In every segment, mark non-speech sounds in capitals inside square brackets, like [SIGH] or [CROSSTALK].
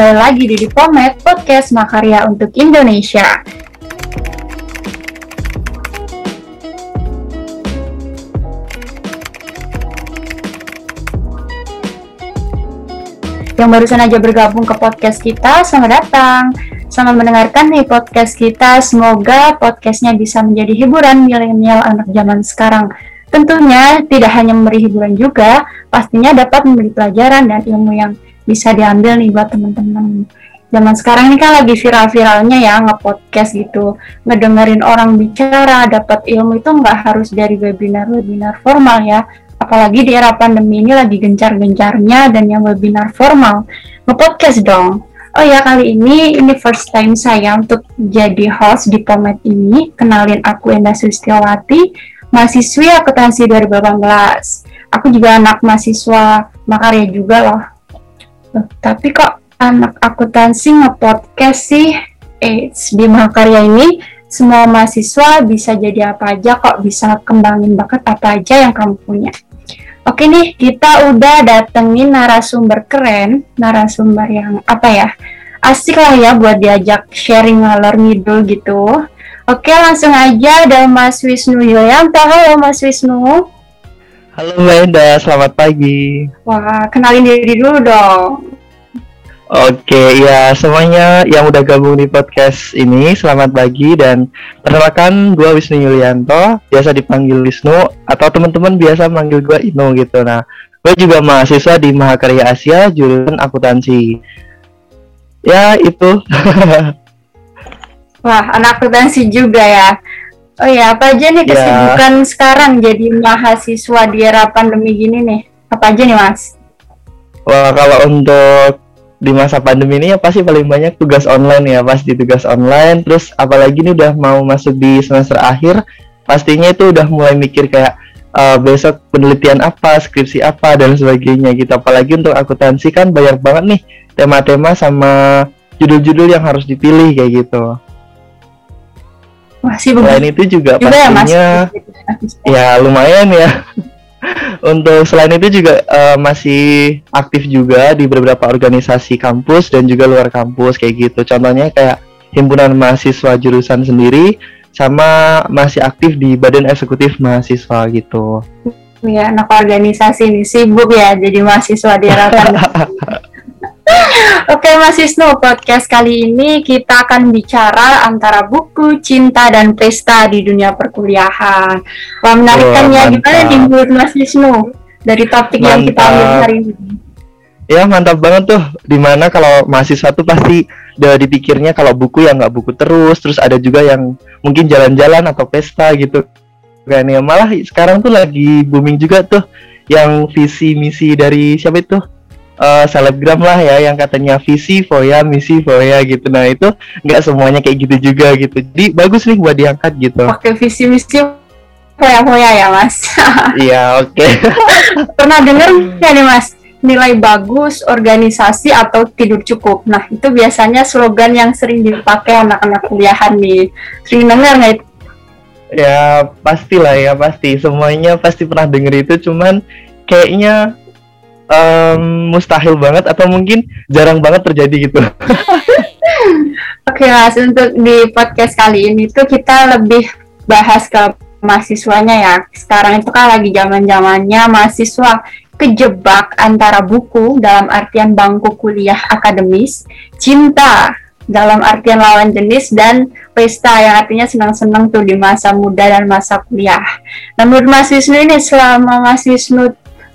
kembali lagi di Dipomet Podcast Makarya untuk Indonesia. Yang barusan aja bergabung ke podcast kita, selamat datang. Selamat mendengarkan nih podcast kita. Semoga podcastnya bisa menjadi hiburan milenial anak zaman sekarang. Tentunya tidak hanya memberi hiburan juga, pastinya dapat memberi pelajaran dan ilmu yang bisa diambil nih buat teman-teman. Zaman sekarang ini kan lagi viral-viralnya ya nge-podcast gitu, ngedengerin orang bicara, dapat ilmu itu nggak harus dari webinar-webinar formal ya, apalagi di era pandemi ini lagi gencar-gencarnya dan yang webinar formal nge-podcast dong. Oh ya kali ini ini first time saya untuk jadi host di Pomet ini. Kenalin aku Enda Sustiawati mahasiswi akuntansi 2018 aku juga anak mahasiswa Makarya juga loh Tapi kok anak akuntansi nge-podcast sih eh di Makarya ini semua mahasiswa bisa jadi apa aja kok bisa kembangin bakat apa aja yang kamu punya Oke nih, kita udah datengin narasumber keren, narasumber yang apa ya, asik lah ya buat diajak sharing ngalor ngidul gitu. Oke, langsung aja ada Mas Wisnu Yulianto. Halo Mas Wisnu. Halo Mbak Enda, selamat pagi. Wah, kenalin diri dulu dong. Oke, ya semuanya yang udah gabung di podcast ini, selamat pagi dan perkenalkan gue Wisnu Yulianto, biasa dipanggil Wisnu atau teman-teman biasa manggil gue Ino gitu. Nah, gue juga mahasiswa di Mahakarya Asia jurusan akuntansi. Ya itu. [LAUGHS] Wah, anak akuntansi juga ya. Oh ya, apa aja nih Ya. kesibukan sekarang jadi mahasiswa di era pandemi gini nih? Apa aja nih Mas? Wah kalau untuk di masa pandemi ini ya pasti paling banyak tugas online ya, pasti tugas online. Terus apalagi ini udah mau masuk di semester akhir, pastinya itu udah mulai mikir kayak eh, besok penelitian apa, skripsi apa dan sebagainya gitu. Apalagi untuk akuntansi kan banyak banget nih tema-tema sama judul-judul yang harus dipilih kayak gitu. Sibuk Selain itu juga juga ya pastinya ya lumayan ya. [LAUGHS] Untuk selain itu juga eh, masih aktif juga di beberapa organisasi kampus dan juga luar kampus kayak gitu. Contohnya kayak himpunan mahasiswa jurusan sendiri sama masih aktif di badan eksekutif mahasiswa gitu. Ya, anak organisasi nih sibuk ya jadi mahasiswa di era pandemi. [LAUGHS] Oke Mas Wisnu, podcast kali ini kita akan bicara antara buku, cinta, dan pesta di dunia perkuliahan. Wah menarik kan ya, gimana mantap. nih menurut Mas Wisnu dari topik yang kita ambil Mantap. hari ini? Ya mantap banget tuh. Di mana kalau mahasiswa tuh pasti udah dipikirnya kalau buku ya nggak buku terus, terus ada juga yang mungkin jalan-jalan atau pesta gitu kan ya. Malah sekarang tuh lagi booming juga tuh yang visi misi dari siapa itu Eh, selebgram lah ya yang katanya visi foya misi foya gitu. Nah itu nggak semuanya kayak gitu juga gitu. Jadi bagus nih buat diangkat gitu. Pakai visi misi foya-foya ya Mas. [LAUGHS] Iya oke. [LAUGHS] Pernah denger nggak nih Mas? Nilai bagus, organisasi, atau tidur cukup. Nah, itu biasanya slogan yang sering dipakai anak-anak kuliahan nih. Sering denger nggak itu? Ya pastilah ya pasti semuanya pasti pernah denger itu cuman kayaknya em, mustahil banget atau mungkin jarang banget terjadi gitu. [LAUGHS] Oke Mas, untuk di podcast kali ini tuh kita lebih bahas ke mahasiswanya ya. Sekarang itu kan lagi zaman-zamannya mahasiswa kejebak antara buku dalam artian bangku kuliah akademis, cinta dalam artian lawan jenis dan pesta yang artinya senang-senang tuh di masa muda dan masa kuliah. Nah, menurut Mas Wisnu ini selama Mas Wisnu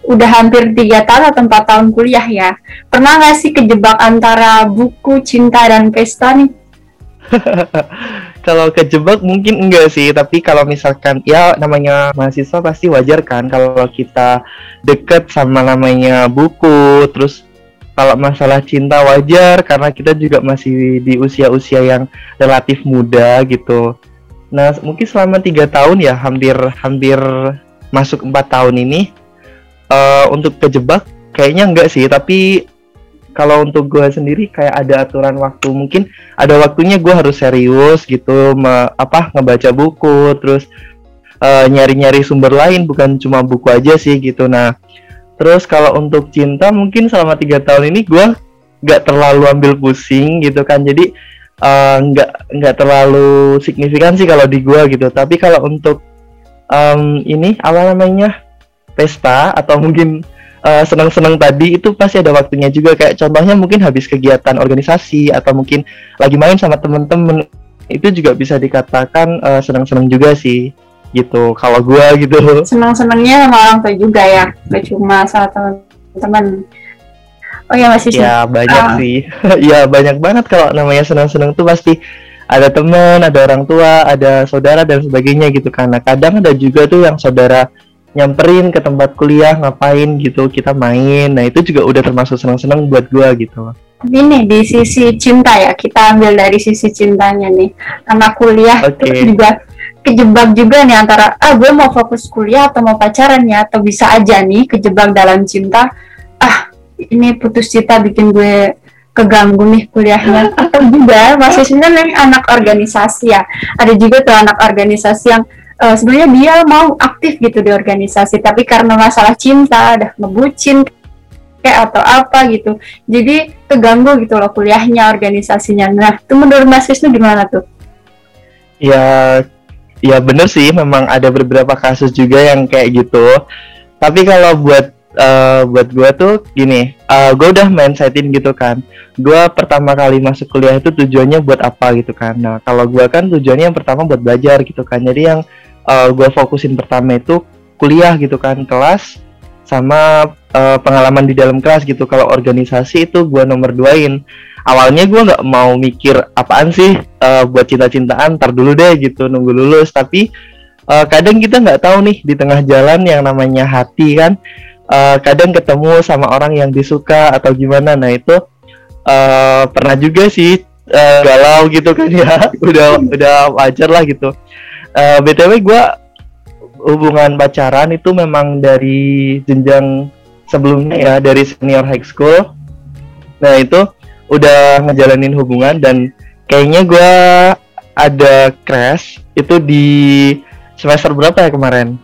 udah hampir tiga tahun atau empat tahun kuliah ya, pernah nggak sih kejebak antara buku, cinta dan pesta nih? [LAUGHS] kalau kejebak mungkin enggak sih, tapi kalau misalkan ya namanya mahasiswa pasti wajar kan kalau kita deket sama namanya buku, terus kalau masalah cinta wajar karena kita juga masih di usia-usia yang relatif muda gitu. Nah mungkin selama tiga tahun ya hampir hampir masuk empat tahun ini eh, untuk kejebak kayaknya enggak sih, tapi kalau untuk gue sendiri kayak ada aturan waktu mungkin ada waktunya gue harus serius gitu me- apa ngebaca buku terus eh, nyari-nyari sumber lain bukan cuma buku aja sih gitu. Nah terus kalau untuk cinta mungkin selama tiga tahun ini gue nggak terlalu ambil pusing gitu kan jadi eh, nggak uh, nggak terlalu signifikan sih kalau di gua gitu. Tapi kalau untuk um, ini apa namanya pesta atau mungkin uh, senang-senang tadi itu pasti ada waktunya juga. Kayak contohnya mungkin habis kegiatan organisasi atau mungkin lagi main sama temen-temen itu juga bisa dikatakan uh, senang-senang juga sih gitu. Kalau gua gitu. Senang-senangnya sama orang tua juga ya gak cuma sama teman-teman oh ya masih ya banyak uh. sih. [LAUGHS] Ya banyak banget kalau namanya senang-senang tuh pasti ada teman, ada orang tua, ada saudara dan sebagainya gitu karena kadang ada juga tuh yang saudara nyamperin ke tempat kuliah ngapain gitu kita main. Nah itu juga udah termasuk senang-senang buat gua gitu. Nih di sisi cinta ya kita ambil dari sisi cintanya nih. Anak kuliah okay. itu juga kejebak juga nih antara ah gue mau fokus kuliah atau mau pacaran ya atau bisa aja nih kejebak dalam cinta. Ah ini putus cinta bikin gue keganggu nih kuliahnya. [LAUGHS] Atau juga masih sebenarnya anak organisasi ya. Ada juga tuh anak organisasi yang uh, sebenarnya dia mau aktif gitu di organisasi tapi karena masalah cinta ada ngebucin kayak atau apa gitu jadi keganggu gitu loh kuliahnya organisasinya. Nah itu menurut Mas Wisnu gimana tuh? Ya ya bener sih memang ada beberapa kasus juga yang kayak gitu. Tapi kalau buat uh, buat gue tuh gini uh, eh, gue udah mindsetin gitu kan. Gue pertama kali masuk kuliah itu tujuannya buat apa gitu kan. Nah kalau gue kan tujuannya yang pertama buat belajar gitu kan. Jadi yang uh, eh, gue fokusin pertama itu kuliah gitu kan kelas sama uh, pengalaman di dalam kelas gitu. Kalau organisasi itu gue nomor duain. Awalnya gue nggak mau mikir apaan sih uh, buat cinta-cintaan ntar dulu deh gitu nunggu lulus. Tapi uh, kadang kita nggak tahu nih di tengah jalan yang namanya hati kan uh, kadang ketemu sama orang yang disuka atau gimana. Nah itu uh, pernah juga sih uh, galau gitu kan ya. [LAUGHS] Udah udah wajar lah gitu uh, btw gue hubungan pacaran itu memang dari jenjang sebelumnya ya dari senior high school. Nah itu udah ngejalanin hubungan dan kayaknya gue ada crash itu di semester berapa ya kemarin?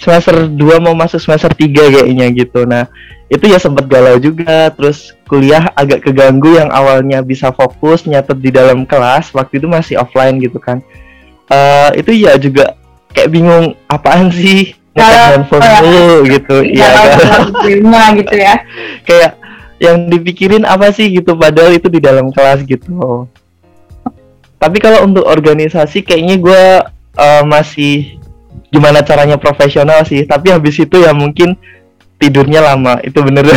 Semester 2 mau masuk semester 3 kayaknya gitu. Nah itu ya sempat galau juga. Terus kuliah agak keganggu yang awalnya bisa fokus nyatet di dalam kelas waktu itu masih offline gitu kan uh, itu ya juga kayak bingung apaan sih? Ngetek handphone oh, ya. dulu gitu iya kan? [LAUGHS] gitu ya? Kayak yang dipikirin apa sih gitu padahal itu di dalam kelas gitu. Tapi kalau untuk organisasi kayaknya gue uh, masih gimana caranya profesional sih. Tapi habis itu ya mungkin tidurnya lama itu bener.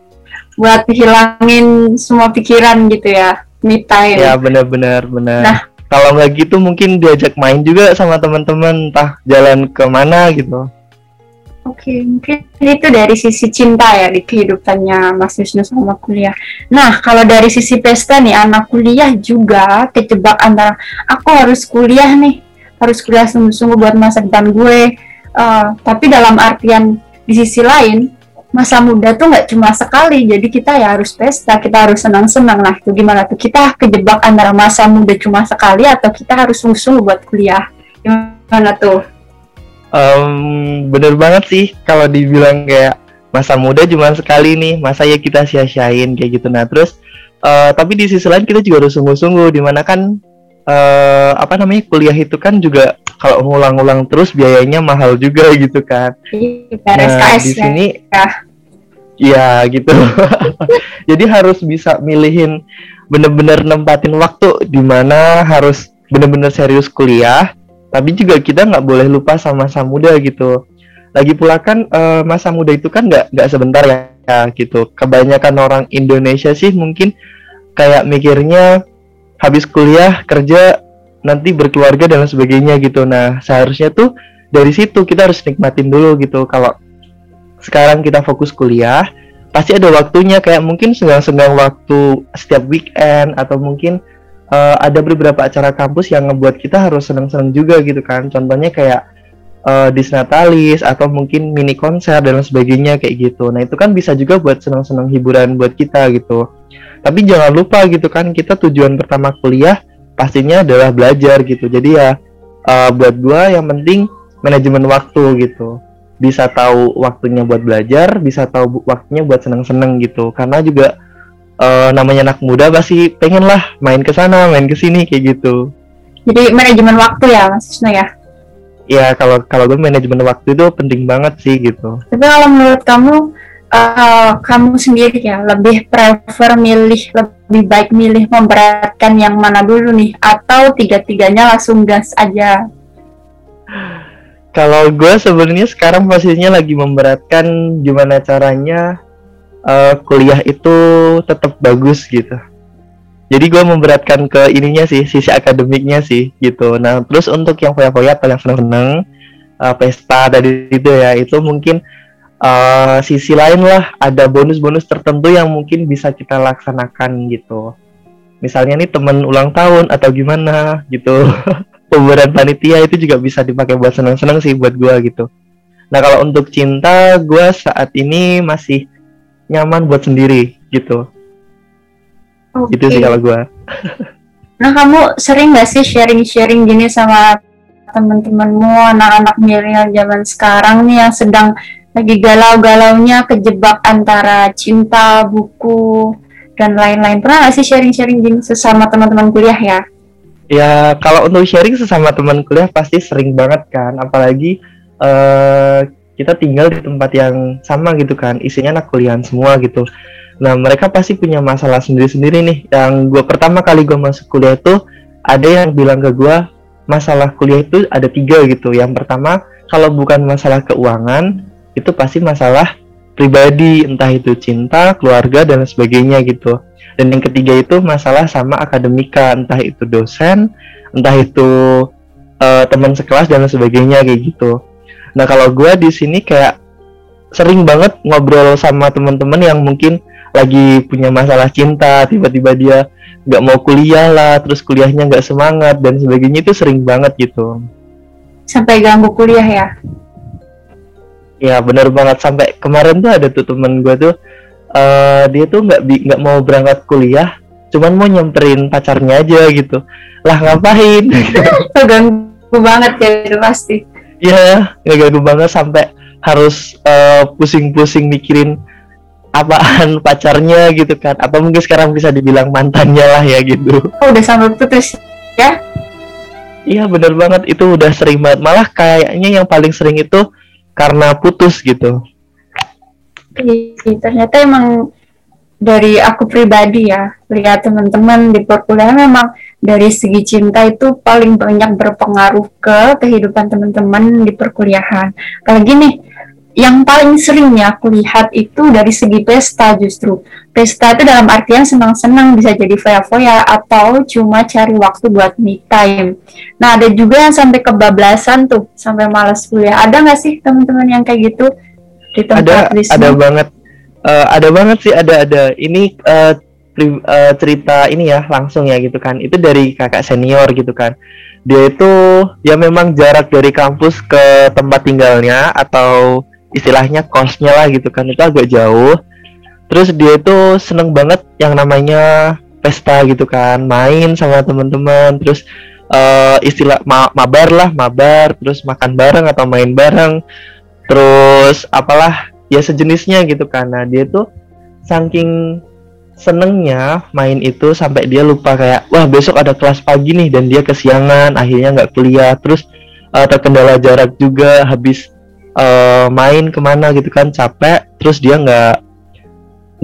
[LAUGHS] Buat hilangin semua pikiran gitu ya me time. Ya bener-bener bener. Nah kalau nggak gitu mungkin diajak main juga sama teman-teman entah jalan ke mana gitu Oke, mungkin itu dari sisi cinta ya di kehidupannya Mas Wisnu sama kuliah. Nah, kalau dari sisi pesta nih, anak kuliah juga kejebak antara aku harus kuliah nih, harus kuliah sungguh-sungguh buat masa depan gue. Uh, tapi dalam artian di sisi lain, masa muda tuh nggak cuma sekali. Jadi kita ya harus pesta kita harus senang-senang. Nah itu gimana tuh? Kita kejebak antara masa muda cuma sekali atau kita harus sungguh-sungguh buat kuliah? Gimana tuh? Um, bener banget sih. Kalau dibilang kayak masa muda cuma sekali nih masa ya kita sia-siain kayak gitu. Nah terus uh, tapi di sisi lain kita juga harus sungguh-sungguh. Di mana kan uh, apa namanya kuliah itu kan juga kalau ngulang-ulang terus biayanya mahal juga gitu kan. Iya, nah, di sini ya, ya gitu. [LAUGHS] Jadi harus bisa milihin bener-bener nempatin waktu di mana harus bener-bener serius kuliah, tapi juga kita nggak boleh lupa sama masa muda gitu. Lagi pula kan uh, masa muda itu kan nggak nggak sebentar ya, ya gitu. Kebanyakan orang Indonesia sih mungkin kayak mikirnya habis kuliah kerja nanti berkeluarga dan sebagainya gitu. Nah seharusnya tuh dari situ kita harus nikmatin dulu gitu. Kalau sekarang kita fokus kuliah pasti ada waktunya. Kayak mungkin senggang-senggang waktu setiap weekend atau mungkin uh, ada beberapa acara kampus yang ngebuat kita harus senang-senang juga gitu kan. Contohnya kayak uh, disnatalis atau mungkin mini konser dan sebagainya kayak gitu. Nah itu kan bisa juga buat senang-senang hiburan buat kita gitu tapi jangan lupa gitu kan kita tujuan pertama kuliah pastinya adalah belajar gitu. Jadi ya uh, buat gua yang penting manajemen waktu gitu. Bisa tahu waktunya buat belajar bisa tahu waktunya buat seneng-seneng gitu. Karena juga uh, namanya anak muda pasti pengen lah main ke sana main ke sini kayak gitu. Jadi manajemen waktu ya mas Wisnu ya? Ya kalau kalau gue manajemen waktu itu penting banget sih gitu. Tapi kalau menurut kamu uh, kamu sendiri ya lebih prefer milih lebih baik milih memberatkan yang mana dulu nih atau tiga-tiganya langsung gas aja kalau gue sebenarnya sekarang posisinya lagi memberatkan gimana caranya uh, kuliah itu tetap bagus gitu. Jadi gue memberatkan ke ininya sih, sisi akademiknya sih gitu. Nah terus untuk yang foya-foya atau yang seneng-seneng, uh, pesta tadi itu ya, itu mungkin uh, sisi lain lah, ada bonus-bonus tertentu yang mungkin bisa kita laksanakan gitu. Misalnya nih temen ulang tahun atau gimana gitu. [LAUGHS] Pemberian panitia itu juga bisa dipakai buat seneng-seneng sih buat gue gitu. Nah kalau untuk cinta, gue saat ini masih nyaman buat sendiri gitu okay. gitu sih kalau gue [LAUGHS] nah kamu sering gak sih sharing-sharing gini sama teman-temanmu anak-anak milenial zaman sekarang nih yang sedang lagi galau-galaunya kejebak antara cinta buku dan lain-lain. Pernah gak sih sharing-sharing gini sesama teman-teman kuliah ya? Ya kalau untuk sharing sesama teman kuliah pasti sering banget kan. Apalagi uh, kita tinggal di tempat yang sama gitu kan. Isinya anak kuliah semua gitu. Nah mereka pasti punya masalah sendiri-sendiri nih. Yang gue pertama kali gue masuk kuliah itu ada yang bilang ke gue masalah kuliah itu ada tiga gitu. Yang pertama kalau bukan masalah keuangan itu pasti masalah pribadi entah itu cinta keluarga dan sebagainya gitu dan yang ketiga itu masalah sama akademika entah itu dosen entah itu uh, teman sekelas dan sebagainya kayak gitu Nah kalau gue di sini kayak sering banget ngobrol sama teman-teman yang mungkin lagi punya masalah cinta, tiba-tiba dia nggak mau kuliah lah, terus kuliahnya nggak semangat dan sebagainya itu sering banget gitu. Sampai ganggu kuliah ya? Ya bener banget sampai kemarin tuh ada tuh temen gue tuh uh, dia tuh nggak nggak mau berangkat kuliah, cuman mau nyamperin pacarnya aja gitu. Lah ngapain? [LAUGHS] ganggu banget ya itu pasti Iya, ngeganggu banget sampai harus uh, pusing-pusing mikirin apaan pacarnya gitu kan. Apa mungkin sekarang bisa dibilang mantannya lah ya gitu. Oh, udah sampai putus ya? Iya bener banget itu udah sering banget malah kayaknya yang paling sering itu karena putus gitu. Iya, ternyata emang dari aku pribadi ya lihat teman-teman di perkuliahan memang dari segi cinta itu paling banyak berpengaruh ke kehidupan teman-teman di perkuliahan apalagi nih yang paling sering ya aku lihat itu dari segi pesta justru. Pesta itu dalam artian senang-senang bisa jadi foya-foya atau cuma cari waktu buat me time. Nah ada juga yang sampai kebablasan tuh sampai malas kuliah. Ada nggak sih teman-teman yang kayak gitu di tempat ada, ada banget. Uh, ada banget sih ada ada. Ini uh, pri, uh, cerita ini ya langsung ya gitu kan. Itu dari kakak senior gitu kan. Dia itu ya memang jarak dari kampus ke tempat tinggalnya atau istilahnya kosnya lah gitu kan. Itu agak jauh. Terus dia itu seneng banget yang namanya pesta gitu kan. Main sama teman-teman. Terus uh, istilah ma mabar lah mabar. Terus makan bareng atau main bareng. Terus apalah ya sejenisnya gitu karena dia tuh saking senengnya main itu sampai dia lupa kayak wah besok ada kelas pagi nih dan dia kesiangan akhirnya nggak kuliah. Terus uh, terkendala jarak juga habis uh, main ke mana gitu kan capek terus dia nggak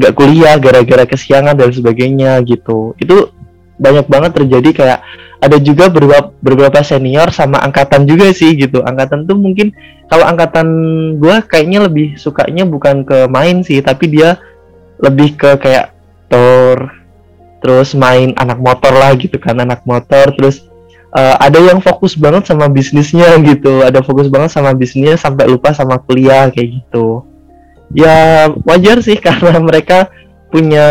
nggak kuliah gara-gara kesiangan dan sebagainya gitu. Itu banyak banget terjadi kayak ada juga beberapa beberapa senior sama angkatan juga sih gitu. Angkatan tuh mungkin kalau angkatan gue kayaknya lebih sukanya bukan ke main sih tapi dia lebih ke kayak tour terus main anak motor lah gitu kan anak motor terus uh, ada yang fokus banget sama bisnisnya gitu. Ada fokus banget sama bisnisnya sampai lupa sama kuliah kayak gitu. Ya wajar sih [LAUGHS] karena mereka punya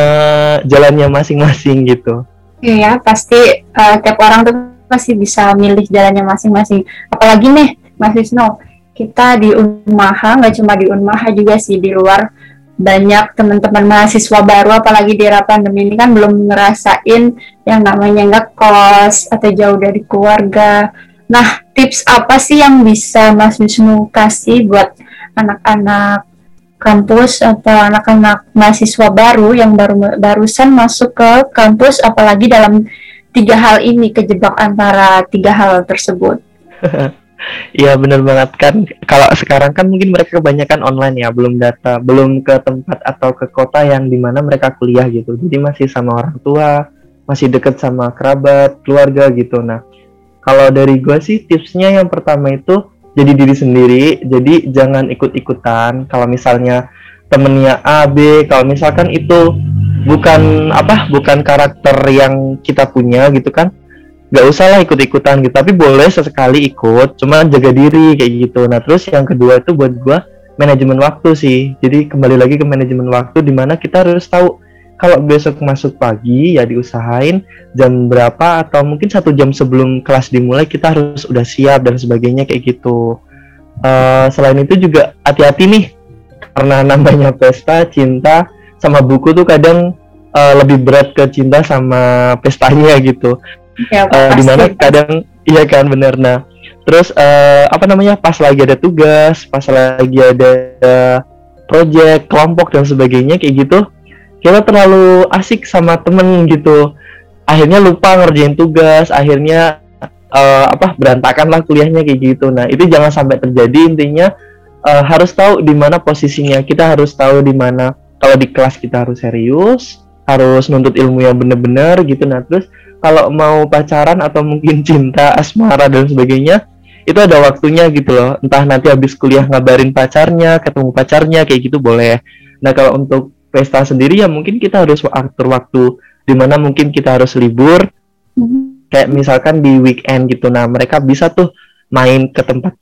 jalannya masing-masing gitu. Iya, pasti uh, tiap orang tuh pasti bisa milih jalannya masing-masing. Apalagi nih, Mas Wisnu, kita di Unmaha, nggak cuma di Unmaha juga sih, di luar banyak teman-teman mahasiswa baru, apalagi di era pandemi ini kan belum ngerasain yang namanya nggak kos atau jauh dari keluarga. Nah, tips apa sih yang bisa Mas Wisnu kasih buat anak-anak kampus atau anak-anak mahasiswa baru yang baru barusan masuk ke kampus apalagi dalam tiga hal ini kejebak antara tiga hal tersebut. [LAUGHS] Iya benar banget kan. Kalau sekarang kan mungkin mereka kebanyakan online ya, belum data, belum ke tempat atau ke kota yang di mana mereka kuliah gitu. Jadi masih sama orang tua, masih deket sama kerabat, keluarga gitu. Nah, kalau dari gue sih tipsnya yang pertama itu jadi diri sendiri jadi jangan ikut-ikutan kalau misalnya temennya A B kalau misalkan itu bukan apa bukan karakter yang kita punya gitu kan nggak usah lah ikut-ikutan gitu. Tapi boleh sesekali ikut cuma jaga diri kayak gitu. Nah terus yang kedua itu buat gua manajemen waktu sih. Jadi kembali lagi ke manajemen waktu di mana kita harus tahu kalau besok masuk pagi ya diusahain jam berapa atau mungkin satu jam sebelum kelas dimulai kita harus udah siap dan sebagainya kayak gitu. Uh, selain itu juga hati-hati nih karena [LAUGHS] namanya pesta cinta sama buku tuh kadang uh, lebih berat ke cinta sama pestanya gitu ya, uh, di mana kadang iya kan bener. Nah terus uh, apa namanya pas lagi ada tugas pas lagi ada uh, project kelompok dan sebagainya kayak gitu kita terlalu asik sama temen gitu. Akhirnya lupa ngerjain tugas akhirnya uh, apa berantakan lah kuliahnya kayak gitu. Nah itu jangan sampai terjadi intinya uh, harus tahu di mana posisinya. Kita harus tahu di mana kalau di kelas kita harus serius harus nuntut ilmu yang bener-bener gitu. Nah terus kalau mau pacaran atau mungkin cinta asmara dan sebagainya itu ada waktunya gitu loh. Entah nanti habis kuliah ngabarin pacarnya ketemu pacarnya kayak gitu boleh. Nah kalau untuk pesta sendiri ya mungkin kita harus atur waktu di mana mungkin kita harus libur. Mm-hmm. kayak misalkan di weekend gitu. Nah mereka bisa tuh main ke tempat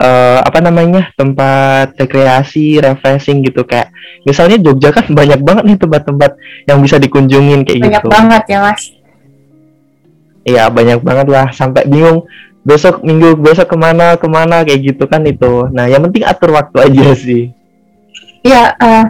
uh, apa namanya tempat rekreasi refreshing gitu. Kayak misalnya Jogja kan [LAUGHS] banyak banget nih tempat-tempat yang bisa dikunjungin kayak banyak gitu. banyak banget ya mas iya banyak banget lah. Sampai bingung besok minggu besok ke mana ke mana kayak gitu kan itu. Nah yang penting atur waktu aja [LAUGHS] sih. Iya uh,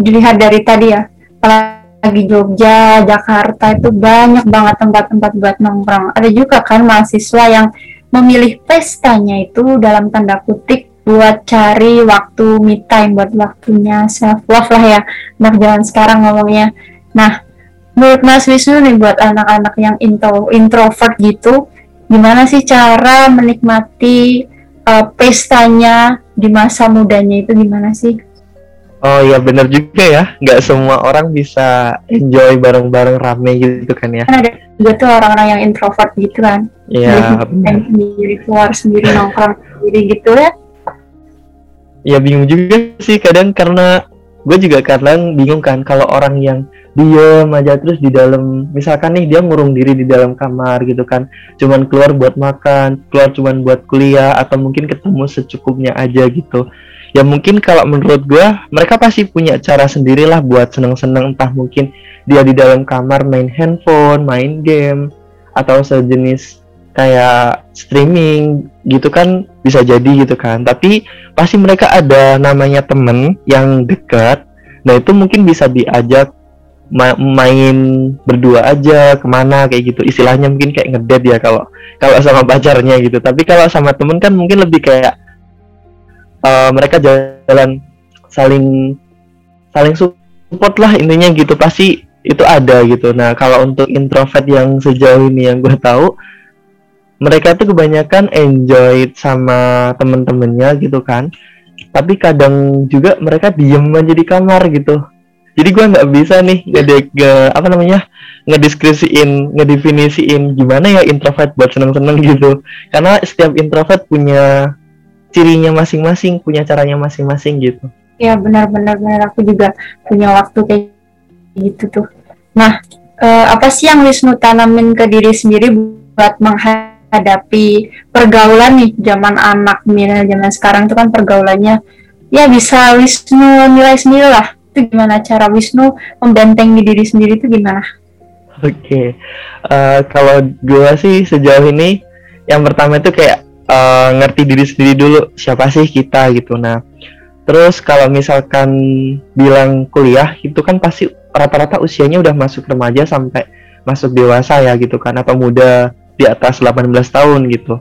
dilihat dari tadi ya. Apalagi Jogja, Jakarta itu banyak banget tempat-tempat buat nongkrong. Ada juga kan mahasiswa yang memilih pestanya itu dalam tanda kutip buat cari waktu me time buat waktunya self love lah ya. Anak zaman sekarang ngomongnya. Nah menurut Mas Wisnu nih buat anak-anak yang intro introvert gitu gimana sih cara menikmati uh, pestanya di masa mudanya itu gimana sih Oh iya bener juga ya, nggak semua orang bisa enjoy bareng-bareng rame gitu kan ya. Kan ada juga tuh orang-orang yang introvert gitu kan. Iya. Yeah, sendiri keluar sendiri nongkrong sendiri gitu ya. Ya bingung juga sih kadang karena gue juga kadang bingung kan kalau orang yang diem aja terus di dalam misalkan nih dia ngurung diri di dalam kamar gitu kan cuman keluar buat makan keluar cuman buat kuliah atau mungkin ketemu secukupnya aja gitu. Ya mungkin kalau menurut gue mereka pasti punya cara sendirilah buat seneng-seneng entah mungkin dia di dalam kamar main handphone main game atau sejenis kayak streaming gitu kan bisa jadi gitu kan. Tapi pasti mereka ada namanya temen yang dekat. Nah itu mungkin bisa diajak ma main berdua aja ke mana kayak gitu. Istilahnya mungkin kayak ngedet ya kalau kalau sama pacarnya gitu. Tapi kalau sama temen kan mungkin lebih kayak uh, mereka jalan saling saling support lah intinya gitu. Pasti itu ada gitu. Nah kalau untuk introvert yang sejauh ini yang gue tahu mereka tuh kebanyakan enjoy sama temen-temennya gitu kan tapi kadang juga mereka diem aja di kamar gitu jadi gue nggak bisa nih ngedek apa namanya ngedeskripsiin ngedefinisiin gimana ya introvert buat seneng-seneng gitu karena setiap introvert punya cirinya masing-masing, punya caranya masing-masing gitu. Ya benar-benar benar aku juga punya waktu kayak gitu tuh. Nah, eh, apa sih yang Wisnu tanamin ke diri sendiri buat menghadapi pergaulan nih zaman anak milenial zaman sekarang itu kan pergaulannya ya bisa Wisnu nilai sendiri lah. Itu gimana cara Wisnu membentengi diri sendiri itu gimana? Oke, okay. uh, eh, kalau gue sih sejauh ini yang pertama itu kayak uh, ngerti diri sendiri dulu siapa sih kita gitu nah terus kalau misalkan bilang kuliah itu kan pasti rata-rata usianya udah masuk remaja sampai masuk dewasa ya gitu kan atau muda di atas 18 tahun gitu.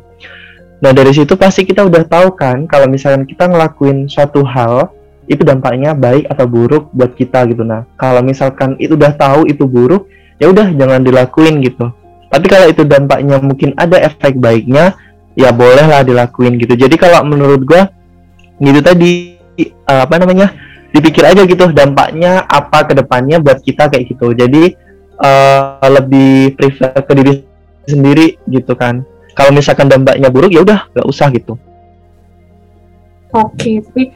Nah dari situ pasti kita udah tahu kan kalau misalkan kita ngelakuin suatu hal itu dampaknya baik atau buruk buat kita gitu. Nah kalau misalkan itu udah tahu itu buruk ya udah jangan dilakuin gitu. Tapi kalau itu dampaknya mungkin ada efek baiknya ya bolehlah dilakuin gitu. Jadi kalau menurut gua gitu tadi uh, apa namanya dipikir aja gitu dampaknya apa ke depannya buat kita kayak gitu. Jadi uh, lebih prefer ke diri sendiri gitu kan. Kalau misalkan dampaknya buruk ya udah nggak usah gitu. Oke tapi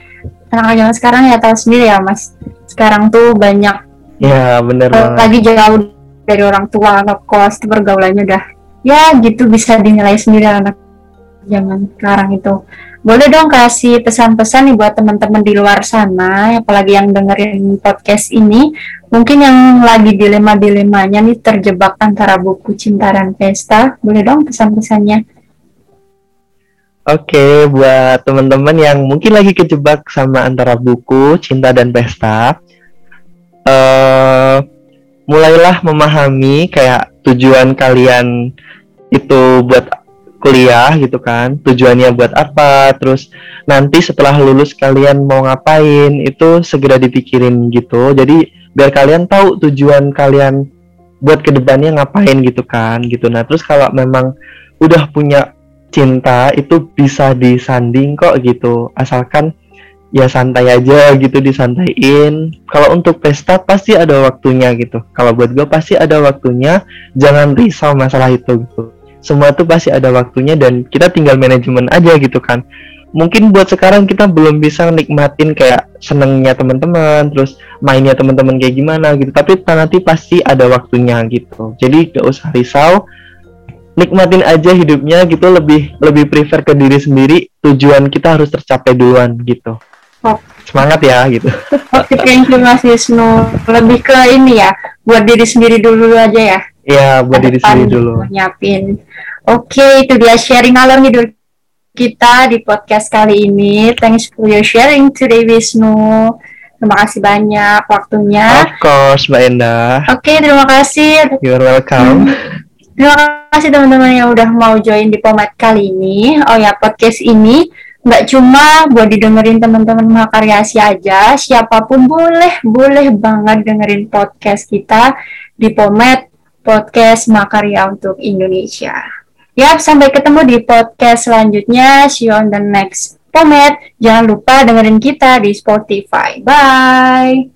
anak zaman sekarang ya tahu sendiri ya mas. Sekarang tuh banyak. Ya bener banget. lagi jauh dari orang tua kos pergaulannya udah ya gitu bisa dinilai sendiri anak zaman sekarang itu boleh dong kasih pesan-pesan nih buat teman-teman di luar sana apalagi yang dengerin podcast ini. Mungkin yang lagi dilema-dilemanya nih terjebak antara buku cinta dan pesta. Boleh dong pesan-pesannya. Oke, buat teman-teman yang mungkin lagi kejebak sama antara buku, cinta dan pesta, uh, mulailah memahami kayak tujuan kalian itu buat kuliah gitu kan, tujuannya buat apa, terus nanti setelah lulus kalian mau ngapain? Itu segera dipikirin gitu. Jadi biar kalian tahu tujuan kalian buat ke depannya ngapain gitu kan, gitu. Nah terus kalau memang udah punya cinta itu bisa disanding kok gitu. Asalkan ya santai aja gitu disantaiin. Kalau untuk pesta pasti ada waktunya gitu. Kalau buat gue pasti ada waktunya. Jangan risau masalah itu gitu semua tuh pasti ada waktunya dan kita tinggal manajemen aja gitu kan. Mungkin buat sekarang kita belum bisa nikmatin kayak senengnya teman-teman terus mainnya teman-teman kayak gimana gitu. Tapi nanti pasti ada waktunya gitu. Jadi gak usah risau. Nikmatin aja hidupnya gitu lebih lebih prefer ke diri sendiri. Tujuan kita harus tercapai duluan gitu. Oh. semangat ya gitu. Oke okay, thank you mas Wisnu. Lebih ke ini ya buat diri sendiri dulu aja ya Iya buat diri sendiri dulu nyiapin oke okay, itu dia sharing alur hidup kita di podcast kali ini thanks for your sharing today Wisnu Terima kasih banyak waktunya. Of course, Mbak Endah. Oke, okay, terima kasih. You're welcome. Hmm. [LAUGHS] Terima kasih teman-teman yang udah mau join di Pomat kali ini. Oh ya, podcast ini nggak cuma buat didengerin teman-teman Mahakarya aja, siapa pun boleh, boleh banget dengerin podcast kita di Pomet Podcast Makarya untuk Indonesia. Ya, sampai ketemu di podcast selanjutnya. See you on the next Pomet. Jangan lupa dengerin kita di Spotify. Bye!